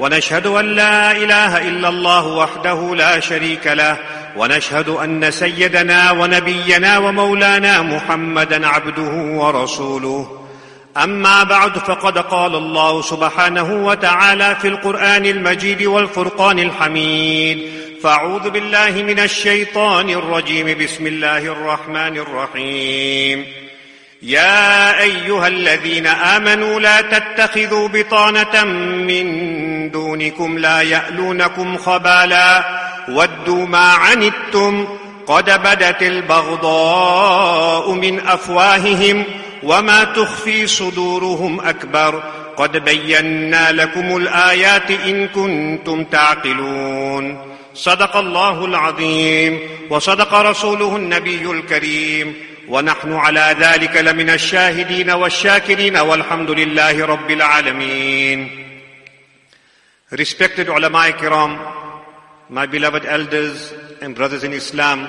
ونشهد أن لا إله إلا الله وحده لا شريك له ونشهد أن سيدنا ونبينا ومولانا محمدا عبده ورسوله. أما بعد فقد قال الله سبحانه وتعالى في القرآن المجيد والفرقان الحميد. فأعوذ بالله من الشيطان الرجيم. بسم الله الرحمن الرحيم. يا أيها الذين آمنوا لا تتخذوا بطانة من دونكم لا يألونكم خبالا ودوا ما عنتم قد بدت البغضاء من أفواههم وما تخفي صدورهم أكبر قد بينا لكم الآيات إن كنتم تعقلون صدق الله العظيم وصدق رسوله النبي الكريم ونحن على ذلك لمن الشاهدين والشاكرين والحمد لله رب العالمين Respected ulama kiram, my beloved elders and brothers in Islam,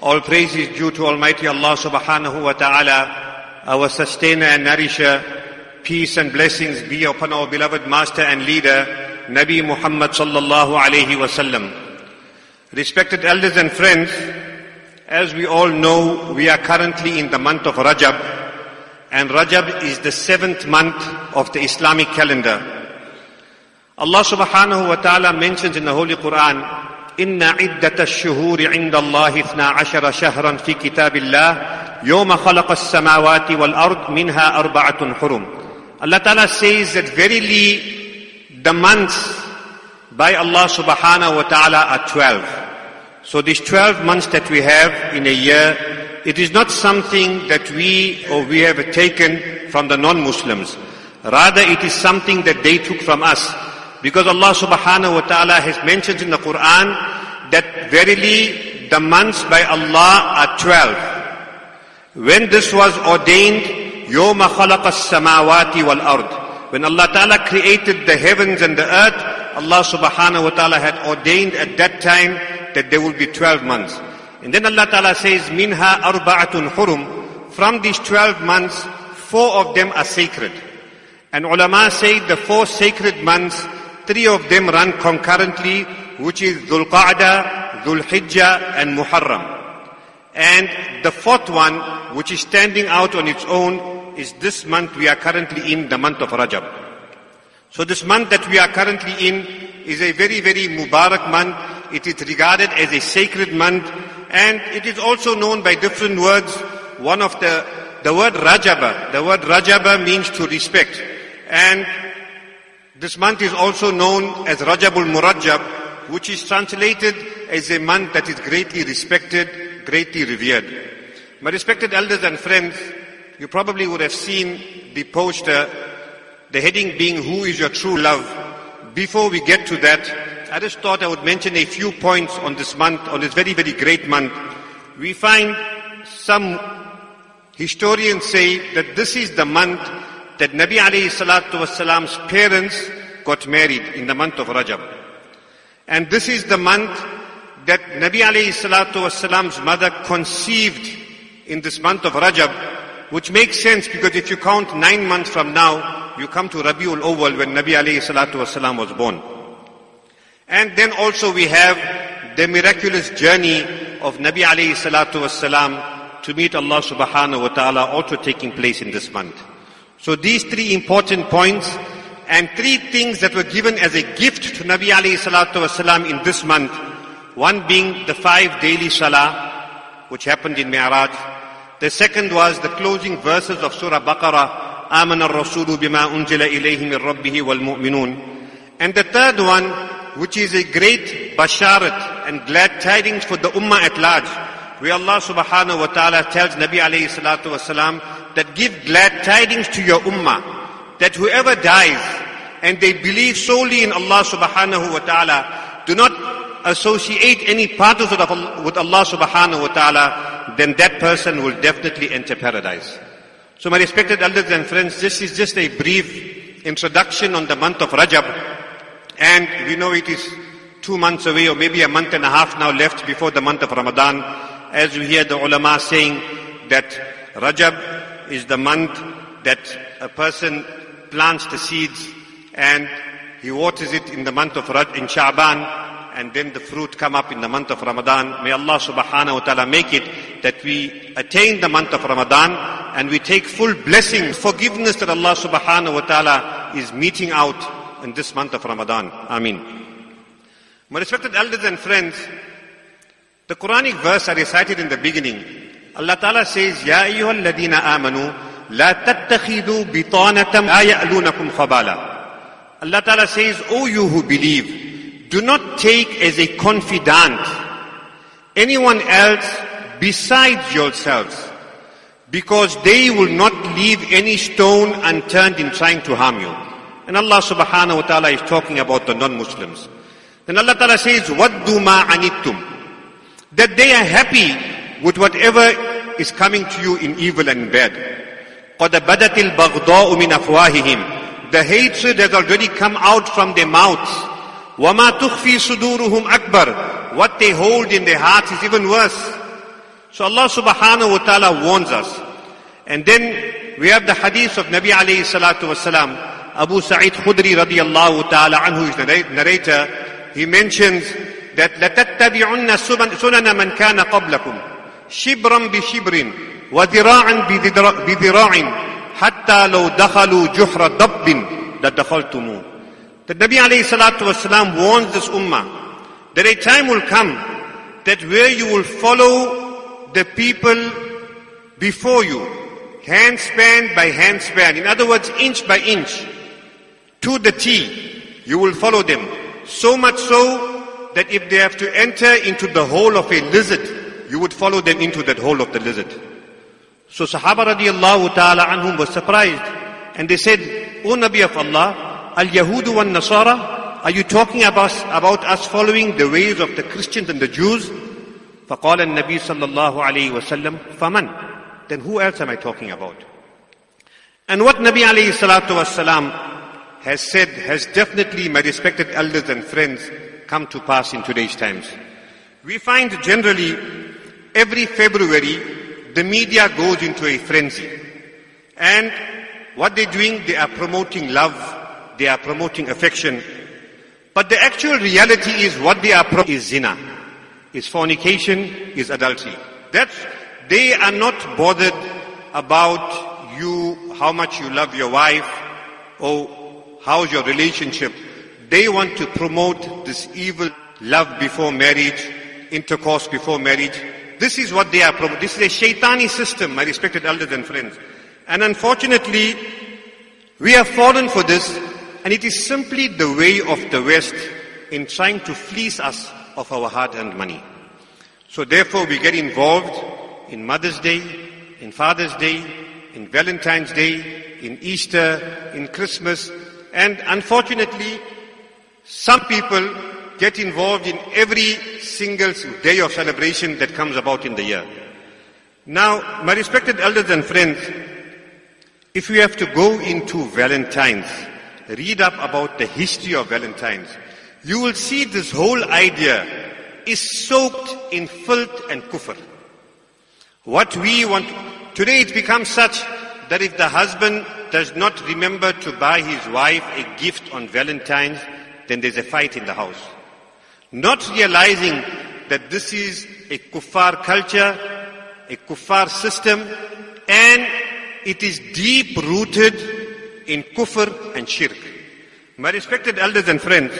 all praise is due to Almighty Allah subhanahu wa ta'ala, our sustainer and nourisher. Peace and blessings be upon our beloved master and leader, Nabi Muhammad sallallahu alayhi wasallam. Respected elders and friends, as we all know, we are currently in the month of Rajab, and Rajab is the seventh month of the Islamic calendar. Allah subhanahu wa ta'ala mentions in the Holy Quran, إن عدة الشهور عند الله اثنا عشر شهرا في كتاب الله يوم خلق السماوات والأرض منها أربعة حرم Allah Ta'ala says that verily the months by Allah subhanahu wa ta'ala are 12. So these 12 months that we have in a year, it is not something that we or we have taken from the non-Muslims. Rather it is something that they took from us. Because Allah subhanahu wa ta'ala has mentioned in the Quran that verily the months by Allah are 12. When this was ordained, يَوْمَ خَلَقَ السَّمَاوَاتِ وَالْأَرْضِ When Allah ta'ala created the heavens and the earth, Allah subhanahu wa ta'ala had ordained at that time that there will be 12 months. And then Allah Ta'ala says, Minha arba'atun hurum. From these 12 months, four of them are sacred. And ulama say the four sacred months, three of them run concurrently, which is Dhul Qa'dah, Dhul Hijjah, and Muharram. And the fourth one, which is standing out on its own, is this month we are currently in, the month of Rajab. So this month that we are currently in is a very, very Mubarak month it is regarded as a sacred month, and it is also known by different words. One of the, the word Rajaba, the word Rajaba means to respect. And this month is also known as Rajabul Murajab, which is translated as a month that is greatly respected, greatly revered. My respected elders and friends, you probably would have seen the poster, the heading being Who is your true love? Before we get to that, I just thought I would mention a few points on this month, on this very, very great month. We find some historians say that this is the month that Nabi alayhi salatu wasalam's parents got married in the month of Rajab. And this is the month that Nabi alayhi salatu wasalam's mother conceived in this month of Rajab, which makes sense because if you count nine months from now, you come to Rabiul Awwal when Nabi alayhi salatu wasalam was born. And then also we have the miraculous journey of Nabi alayhi salatu wasalam to meet Allah subhanahu wa ta'ala also taking place in this month. So these three important points and three things that were given as a gift to Nabi alayhi salatu wasalam in this month. One being the five daily salah, which happened in Mi'raj. The second was the closing verses of Surah Baqarah, آمن الرسول بما أنزل إليه من ربه والمؤمنون. And the third one, which is a great basharat and glad tidings for the ummah at large, where Allah subhanahu wa ta'ala tells Nabi alayhi salatu wasalam that give glad tidings to your ummah, that whoever dies and they believe solely in Allah subhanahu wa ta'ala, do not associate any partners with Allah with Allah subhanahu wa ta'ala, then that person will definitely enter paradise. So my respected elders and friends, this is just a brief introduction on the month of Rajab. And we know it is two months away or maybe a month and a half now left before the month of Ramadan. As we hear the ulama saying that Rajab is the month that a person plants the seeds and he waters it in the month of Raj, in Sha'ban and then the fruit come up in the month of Ramadan. May Allah subhanahu wa ta'ala make it that we attain the month of Ramadan and we take full blessing, forgiveness that Allah subhanahu wa ta'ala is meting out in this month of Ramadan. Ameen. My respected elders and friends, the Quranic verse I recited in the beginning, Allah Ta'ala says, Ya ayyuhal ladina amanu, la tattakhidu bitanatam khabala. Allah Ta'ala says, O you who believe, do not take as a confidant anyone else besides yourselves, because they will not leave any stone unturned in trying to harm you. And Allah subhanahu wa ta'ala is talking about the non-Muslims. Then Allah Ta'ala says, وَدُّ مَا عَنِتُّمْ That they are happy with whatever is coming to you in evil and bad. قَدْ بَدَتِ الْبَغْضَاءُ مِنْ أَفْوَاهِهِمْ The hatred has already come out from their mouths. وَمَا تُخْفِي صُدُورُهُمْ أَكْبَرُ What they hold in their hearts is even worse. So Allah subhanahu wa ta'ala warns us. And then we have the hadith of Nabi alayhi salatu wasalam, Abu Sa'id Khudri radiyallahu ta'ala anhu is the narrator. he mentions that لَتَتَّبِعُنَّ سُنَنَ مَنْ كَانَ قَبْلَكُمْ شِبْرًا بِشِبْرٍ وَذِرَاعًا بِذِرَاعٍ حَتَّى لَوْ دَخَلُوا جُحْرَ دَبٍّ لَدَخَلْتُمُ The Nabi alayhi salatu wasalam warns this ummah that a time will come that where you will follow the people before you, handspan by handspan. In other words, inch by inch, to the T, you will follow them. So much so that if they have to enter into the hole of a lizard, you would follow them into that hole of the lizard. So Sahaba radiallahu ta'ala anhum was surprised and they said, O Nabi of Allah, Al-Yahudu wa Nasara, are you talking about, about us following the ways of the Christians and the Jews? فقال النبي صلى الله عليه وسلم فمن Then who else am I talking about? And what Nabi alayhi salatu wasalam has said, has definitely, my respected elders and friends, come to pass in today's times. We find generally every February the media goes into a frenzy. And what they're doing, they are promoting love, they are promoting affection. But the actual reality is what they are promoting is zina, is fornication, is adultery. That's, they are not bothered about you, how much you love your wife, or how's your relationship? They want to promote this evil love before marriage, intercourse before marriage. This is what they are promoting. This is a shaitani system, my respected elders and friends. And unfortunately, we have fallen for this, and it is simply the way of the West in trying to fleece us of our hard-earned money. So therefore we get involved in Mother's Day, in Father's Day, in Valentine's Day, in Easter, in Christmas, and unfortunately, some people get involved in every single day of celebration that comes about in the year. Now, my respected elders and friends, if we have to go into Valentine's, read up about the history of Valentine's, you will see this whole idea is soaked in filth and kufr. What we want, today it becomes such that if the husband does not remember to buy his wife a gift on Valentine's, then there's a fight in the house. Not realizing that this is a kuffar culture, a kuffar system, and it is deep rooted in kufr and shirk. My respected elders and friends,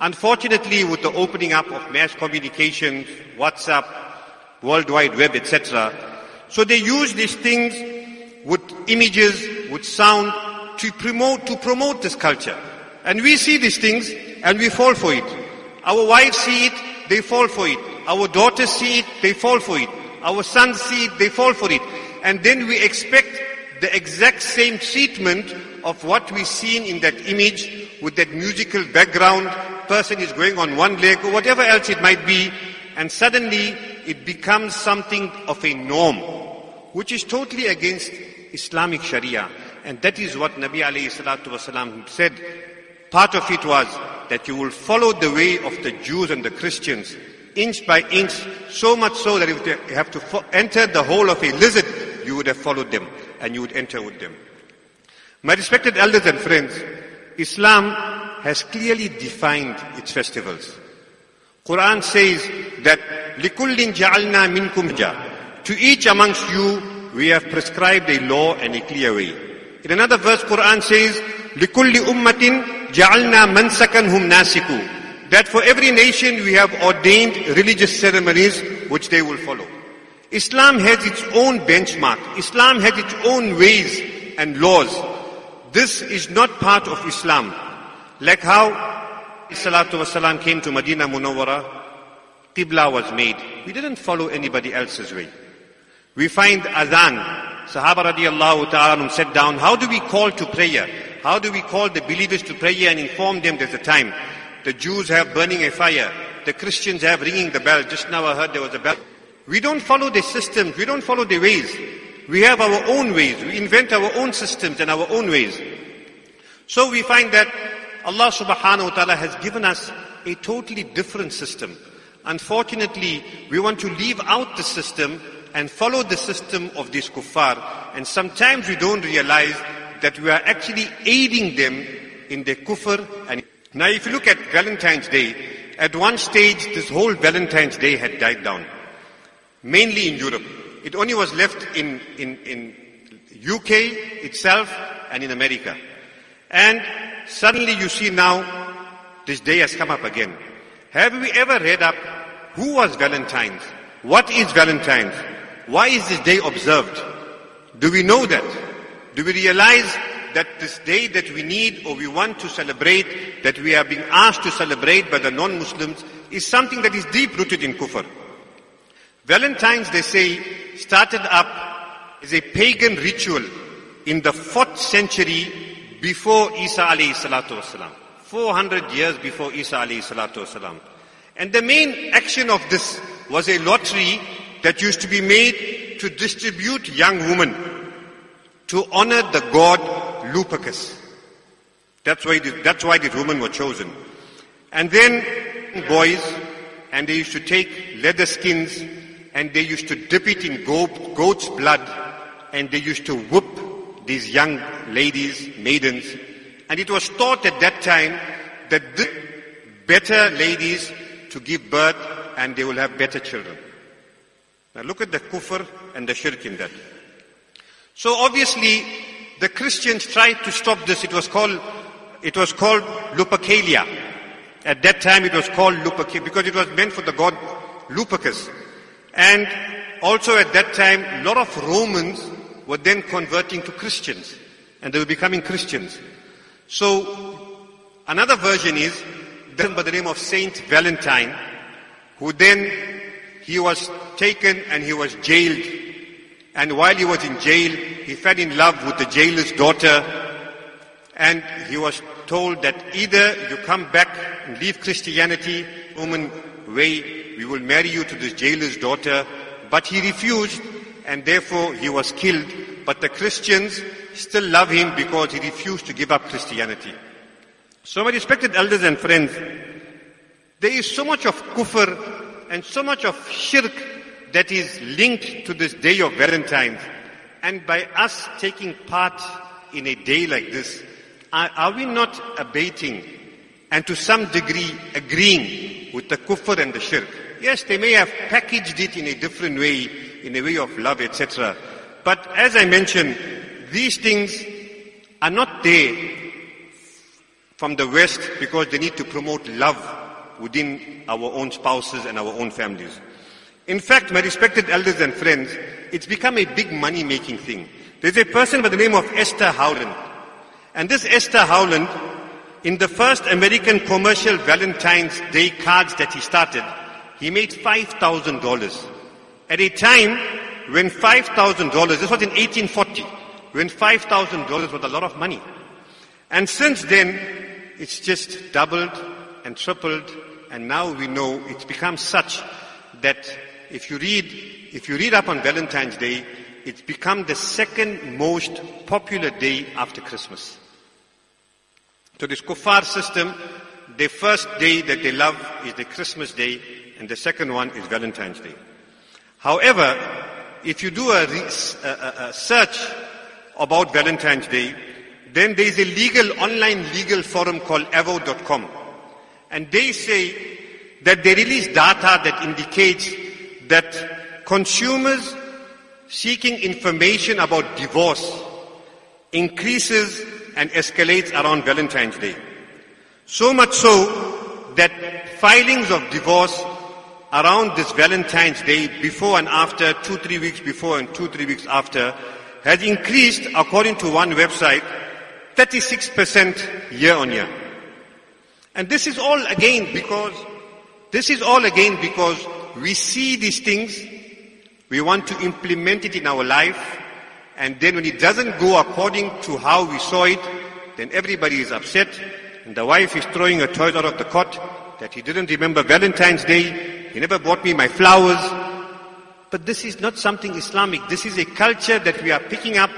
unfortunately with the opening up of mass communications, WhatsApp, World Wide Web, etc., so they use these things with images, with sound, to promote, to promote this culture. And we see these things and we fall for it. Our wives see it, they fall for it. Our daughters see it, they fall for it. Our sons see it, they fall for it. And then we expect the exact same treatment of what we seen in that image with that musical background person is going on one leg or whatever else it might be, and suddenly it becomes something of a norm, which is totally against Islamic Sharia. And that is what Nabi alayhi salatu wasalam said. Part of it was that you will follow the way of the Jews and the Christians, inch by inch, so much so that if you have to fo- enter the hole of a lizard, you would have followed them and you would enter with them. My respected elders and friends, Islam has clearly defined its festivals. Quran says that لِكُلٍّ جَعَلْنَا مِنْكُمْ جَا To each amongst you, we have prescribed a law and a clear way. In another verse, Quran says, لِكُلِّ أُمَّةٍ جَعَلْنَا مَنْسَكًا هُمْ نَاسِكُ That for every nation we have ordained religious ceremonies which they will follow. Islam has its own benchmark. Islam has its own ways and laws. This is not part of Islam. Like how Salatu Wasalam came to Medina Munawwara, Qibla was made. We didn't follow anybody else's way. We find Adhan. Sahaba radiallahu ta'ala sat down. How do we call to prayer? How do we call the believers to prayer and inform them there's a time? The Jews have burning a fire. The Christians have ringing the bell. Just now I heard there was a bell. We don't follow the systems. We don't follow the ways. We have our own ways. We invent our own systems and our own ways. So we find that Allah subhanahu wa ta'ala has given us a totally different system. Unfortunately, we want to leave out the system and follow the system of these kuffar. And sometimes we don't realize that we are actually aiding them in their kufr. And now if you look at Valentine's Day, at one stage this whole Valentine's Day had died down. Mainly in Europe. It only was left in, in, in UK itself and in America. And suddenly you see now this day has come up again. Have we ever read up who was Valentine's? What is Valentine's? Why is this day observed? Do we know that? Do we realize that this day that we need or we want to celebrate, that we are being asked to celebrate by the non-Muslims, is something that is deep rooted in kufr. Valentine's, they say, started up as a pagan ritual in the 4th century before Isa alayhi salatu wasalam. 400 years before Isa alayhi salatu wasalam. And the main action of this was a lottery that used to be made to distribute young women to honor the god Lupercus. That's why, the, that's why these women were chosen. And then boys, and they used to take leather skins and they used to dip it in goat, goat's blood and they used to whoop these young ladies, maidens. And it was thought at that time that the better ladies to give birth and they will have better children. Now look at the kufr and the shirk in that. So obviously the Christians tried to stop this. It was called, it was called Lupercalia. At that time it was called Lupercalia because it was meant for the god Lupercus. And also at that time a lot of Romans were then converting to Christians and they were becoming Christians. So another version is then by the name of Saint Valentine who then he was taken and he was jailed and while he was in jail he fell in love with the jailer's daughter and he was told that either you come back and leave Christianity, woman way, we will marry you to this jailer's daughter. But he refused and therefore he was killed. But the Christians still love him because he refused to give up Christianity. So my respected elders and friends, there is so much of kufr and so much of shirk that is linked to this day of Valentine's. And by us taking part in a day like this, are, are we not abating and to some degree agreeing with the kufr and the shirk? Yes, they may have packaged it in a different way, in a way of love, etc. But as I mentioned, these things are not there from the West because they need to promote love within our own spouses and our own families. In fact, my respected elders and friends, it's become a big money making thing. There's a person by the name of Esther Howland. And this Esther Howland, in the first American commercial Valentine's Day cards that he started, he made $5,000. At a time when $5,000, this was in 1840, when $5,000 was a lot of money. And since then, it's just doubled and and tripled, and now we know it's become such that if you read, if you read up on Valentine's Day, it's become the second most popular day after Christmas. So this kuffar system, the first day that they love is the Christmas day, and the second one is Valentine's Day. However, if you do a, a, a search about Valentine's Day, then there is a legal, online legal forum called avvo.com. And they say that they release data that indicates that consumers seeking information about divorce increases and escalates around Valentine's Day. So much so that filings of divorce around this Valentine's Day before and after, two, three weeks before and two, three weeks after, has increased, according to one website, 36% year on year. And this is all again because, this is all again because we see these things, we want to implement it in our life, and then when it doesn't go according to how we saw it, then everybody is upset, and the wife is throwing her toys out of the cot, that he didn't remember Valentine's Day, he never bought me my flowers. But this is not something Islamic. This is a culture that we are picking up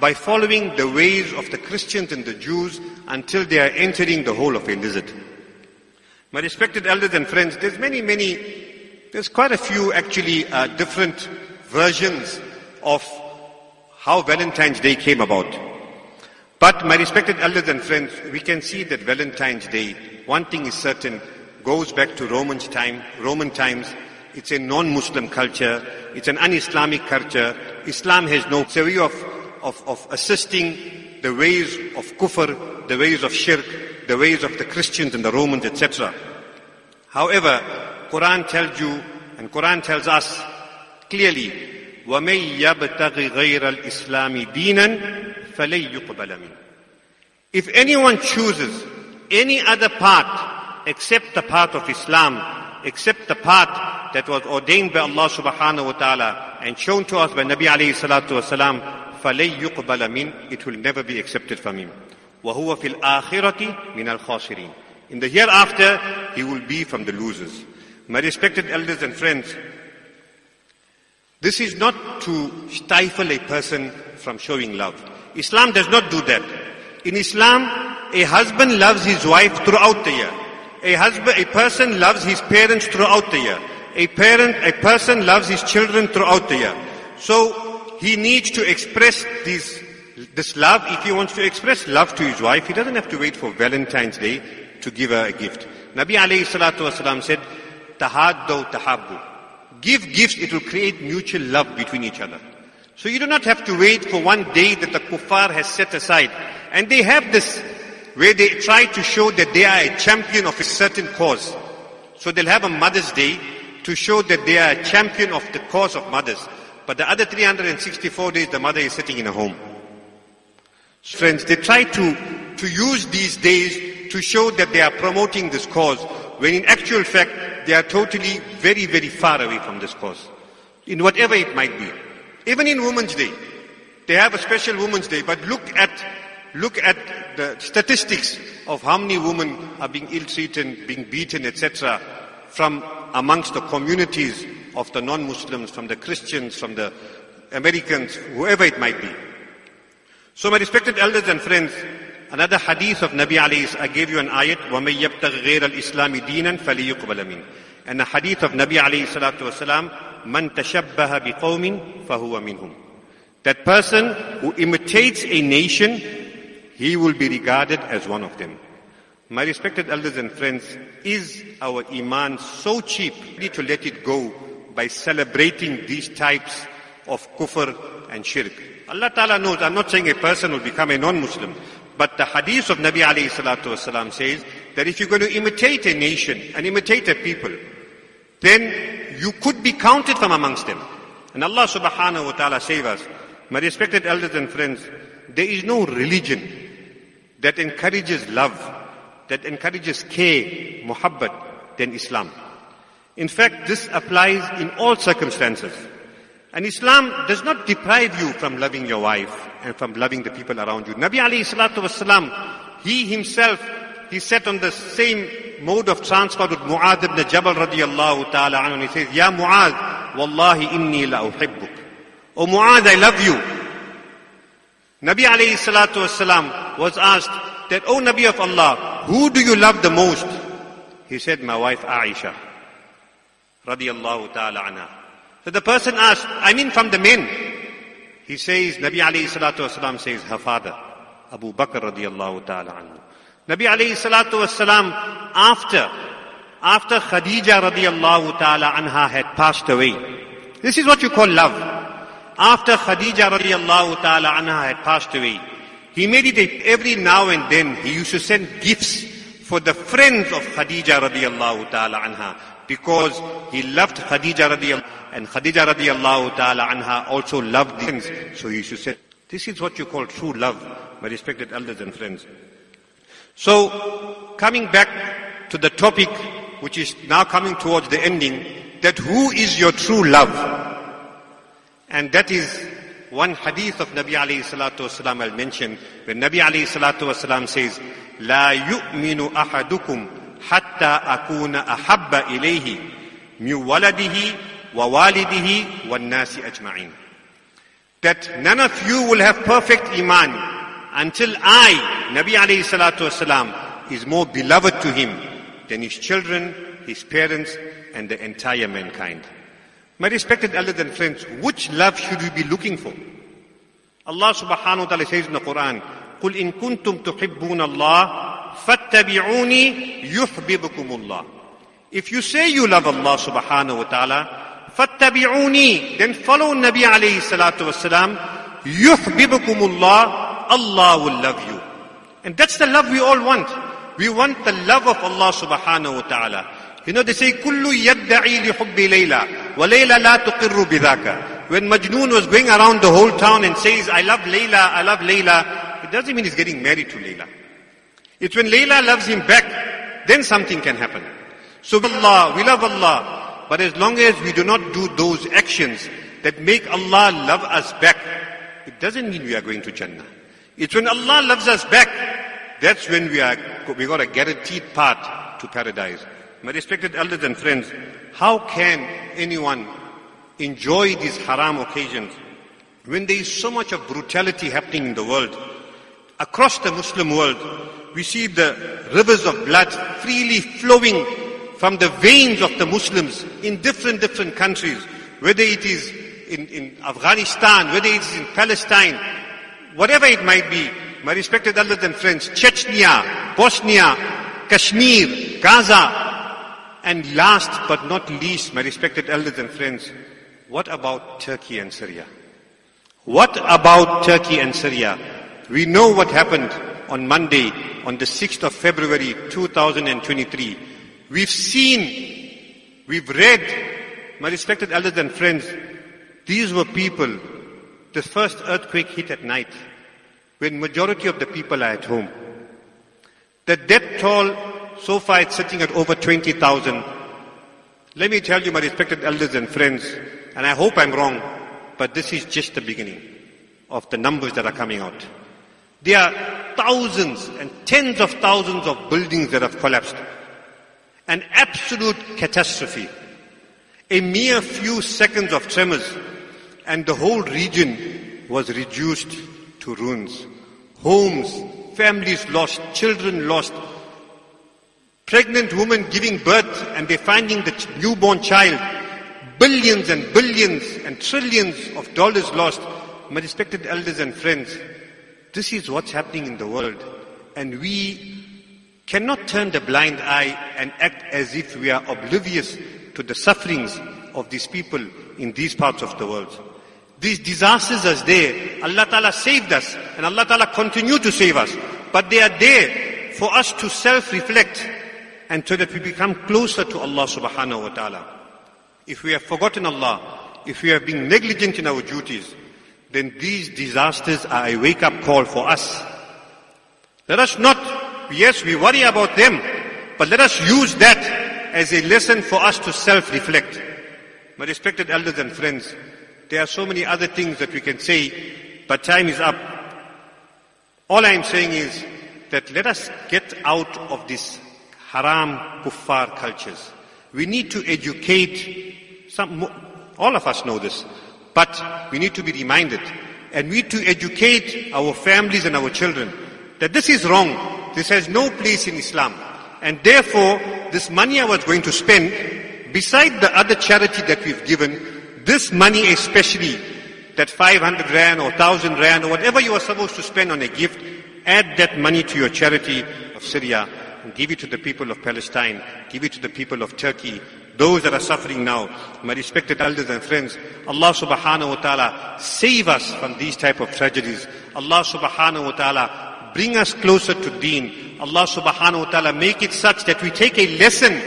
by following the ways of the Christians and the Jews until they are entering the hole of illicit. My respected elders and friends, there's many, many, there's quite a few actually uh, different versions of how Valentine's Day came about. But my respected elders and friends, we can see that Valentine's Day, one thing is certain, goes back to Roman time, Roman times. It's a non-Muslim culture. It's an un-Islamic culture. Islam has no way of, of, of assisting the ways of kufr, the ways of shirk, the ways of the Christians and the Romans, etc. However, Quran tells you, and Quran tells us clearly, وَمَن يَبْتَغِ غَيْرَ الْإِسْلَامِ دِينًا فَلَن يُقْبَلَ مِنْهُ If anyone chooses any other path except the path of Islam, except the path that was ordained by Allah subhanahu wa ta'ala and shown to us by Nabi alayhi salatu wasalam, فَلَيْ يُقْبَلَ مِنْ It will never be accepted from him. وَهُوَ فِي الْآخِرَةِ مِنَ الْخَاسِرِينَ In the hereafter, he will be from the losers. My respected elders and friends, this is not to stifle a person from showing love. Islam does not do that. In Islam, a husband loves his wife throughout the year. A husband, a person loves his parents throughout the year. A parent, a person loves his children throughout the year. So he needs to express this, this love. If he wants to express love to his wife, he doesn't have to wait for Valentine's Day to give her a gift. Nabi alayhi salatu wasalam said, tahaddu tahabbu. Give gifts, it will create mutual love between each other. So you do not have to wait for one day that the kuffar has set aside. And they have this where they try to show that they are a champion of a certain cause. So they'll have a Mother's Day to show that they are a champion of the cause of mothers. But the other 364 days, the mother is sitting in a home. Friends, they try to, to use these days to show that they are promoting this cause, when in actual fact, they are totally very, very far away from this cause. In whatever it might be. Even in Women's Day. They have a special Women's Day, but look at Look at the statistics of how many women are being ill-treated, being beaten, etc. from amongst the communities of the non-Muslims, from the Christians, from the Americans, whoever it might be. So my respected elders and friends, another hadith of Nabi alayhi, I gave you an ayat, وَمَن يَبْتَغِ غَيْرَ الْإِسْلَامِ دِينًا فَلِيُقْبَلَ مِنْ And a hadith of Nabi alayhi salatu wasalam, مَن تَشَبَّهَ بِقَوْمٍ فَهُوَ مِنْهُمْ That person who imitates a nation, he will be regarded as one of them. My respected elders and friends, is our iman so cheap to let it go by celebrating these types of kufr and shirk? Allah Ta'ala knows, I'm not saying a person will become a non-Muslim, but the hadith of Nabi alayhi salatu wasalam says that if you're going to imitate a nation and imitate a people, then you could be counted from amongst them. And Allah subhanahu wa ta'ala save us. My respected elders and friends, there is no religion that encourages love, that encourages care, muhabbat, than Islam. In fact, this applies in all circumstances. And Islam does not deprive you from loving your wife and from loving the people around you. Nabi alayhi salatu wasalam, he himself, he sat on the same mode of transport with Mu'adh ibn Jabal radiallahu ta'ala anhu. And he says, Ya Mu'adh, Wallahi inni la uhibbuk. Oh Mu'adh, I love you. Nabi alayhi salatu wasalam was asked that, Oh Nabi of Allah, who do you love the most? He said, my wife Aisha. Radiallahu ta'ala anha. So the person asked, I mean from the men. He says, Nabi alayhi salatu wasalam says, her father, Abu Bakr radiallahu ta'ala anhu. Nabi alayhi salatu wasalam, after, after Khadija radiallahu ta'ala anha had passed away. This is what you call love. After Khadija radiallahu ta'ala anha had passed away, he made it every now and then, he used to send gifts for the friends of Khadija radiallahu ta'ala anha because he loved Khadija radiallahu and Khadija radiallahu ta'ala anha also loved things. So he used to say, this is what you call true love, my respected elders and friends. So, coming back to the topic, which is now coming towards the ending, that who is your true love? And that is one hadith of Nabi alayhi salatu wasalam I'll mention, when Nabi alayhi salatu wasalam says, لا يؤمن أحدكم حتى أكون أحب إليه من ولده ووالده والناس أجمعين. That none of you will have perfect iman until I, Nabi alayhi salatu wasalam, is more beloved to him than his children, his parents, and the entire mankind. My respected elders and friends, which love should we be looking for? Allah subhanahu wa ta'ala says in the Quran, قل إن كنتم تحبون الله فاتبعوني يحببكم الله. If you say you love Allah subhanahu wa ta'ala, فاتبعوني, then follow Nabi alayhi salatu يحببكم الله, Allah will love you. And that's the love we all want. We want the love of Allah subhanahu wa ta'ala. You know, they say, كل يدعي لحب ليلى وليلى لا تقر بذاك. When Majnoon was going around the whole town and says, I love Layla, I love Layla, it doesn't mean he's getting married to Layla. It's when Layla loves him back, then something can happen. So Allah, we love Allah. But as long as we do not do those actions that make Allah love us back, it doesn't mean we are going to Jannah. It's when Allah loves us back, that's when we are, we got a guaranteed path to paradise. My respected elders and friends, how can anyone enjoy these haram occasions when there is so much of brutality happening in the world? Across the Muslim world, we see the rivers of blood freely flowing from the veins of the Muslims in different, different countries, whether it is in, in Afghanistan, whether it is in Palestine, whatever it might be, my respected elders and friends, Chechnya, Bosnia, Kashmir, Gaza, and last but not least, my respected elders and friends, what about Turkey and Syria? What about Turkey and Syria? We know what happened on Monday, on the 6th of February 2023. We've seen, we've read, my respected elders and friends, these were people, the first earthquake hit at night, when majority of the people are at home. The death toll so far is sitting at over 20,000. Let me tell you, my respected elders and friends, and I hope I'm wrong, but this is just the beginning of the numbers that are coming out. There are thousands and tens of thousands of buildings that have collapsed. An absolute catastrophe. A mere few seconds of tremors and the whole region was reduced to ruins. Homes, families lost, children lost, pregnant women giving birth and they're finding the newborn child, billions and billions and trillions of dollars lost. My respected elders and friends, this is what's happening in the world. And we cannot turn the blind eye and act as if we are oblivious to the sufferings of these people in these parts of the world. These disasters are there. Allah Ta'ala saved us and Allah Ta'ala continue to save us. But they are there for us to self-reflect and so that we become closer to Allah subhanahu wa ta'ala. If we have forgotten Allah, if we have been negligent in our duties, then these disasters are a wake-up call for us. Let us not, yes, we worry about them, but let us use that as a lesson for us to self-reflect. My respected elders and friends, there are so many other things that we can say, but time is up. All I am saying is that let us get out of this haram kuffar cultures. We need to educate some, all of us know this, but we need to be reminded and we need to educate our families and our children that this is wrong. This has no place in Islam. And therefore, this money I was going to spend, beside the other charity that we've given, this money especially, that 500 rand or 1000 rand or whatever you are supposed to spend on a gift, add that money to your charity of Syria and give it to the people of Palestine, give it to the people of Turkey, those that are suffering now. My respected elders and friends, Allah subhanahu wa ta'ala save us from these type of tragedies. Allah subhanahu wa ta'ala bring us closer to deen. Allah subhanahu wa ta'ala make it such that we take a lesson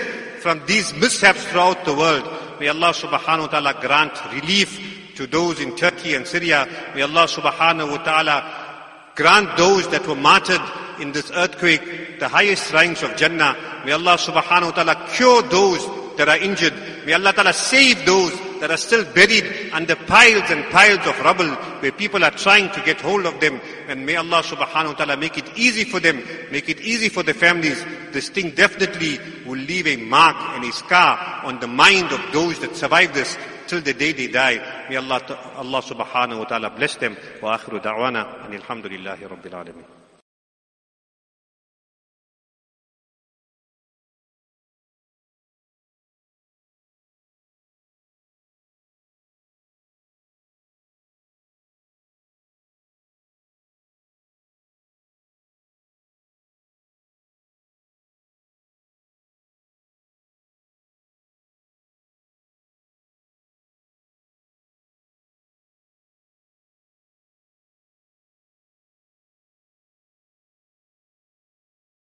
from these mishaps throughout the world. May Allah subhanahu wa ta'ala grant relief to those in Turkey and Syria. May Allah subhanahu wa ta'ala grant those that were martyred in this earthquake the highest ranks of Jannah. May Allah subhanahu wa ta'ala cure those that are injured. May Allah ta'ala save those that are still buried under piles and piles of rubble where people are trying to get hold of them. And may Allah subhanahu wa ta'ala make it easy for them, make it easy for the families. This thing definitely will leave a mark and a scar on the mind of those that survive this till the day they die. May Allah, Allah subhanahu wa ta'ala bless them. Wa akhiru da'wana and alhamdulillahi rabbil alameen.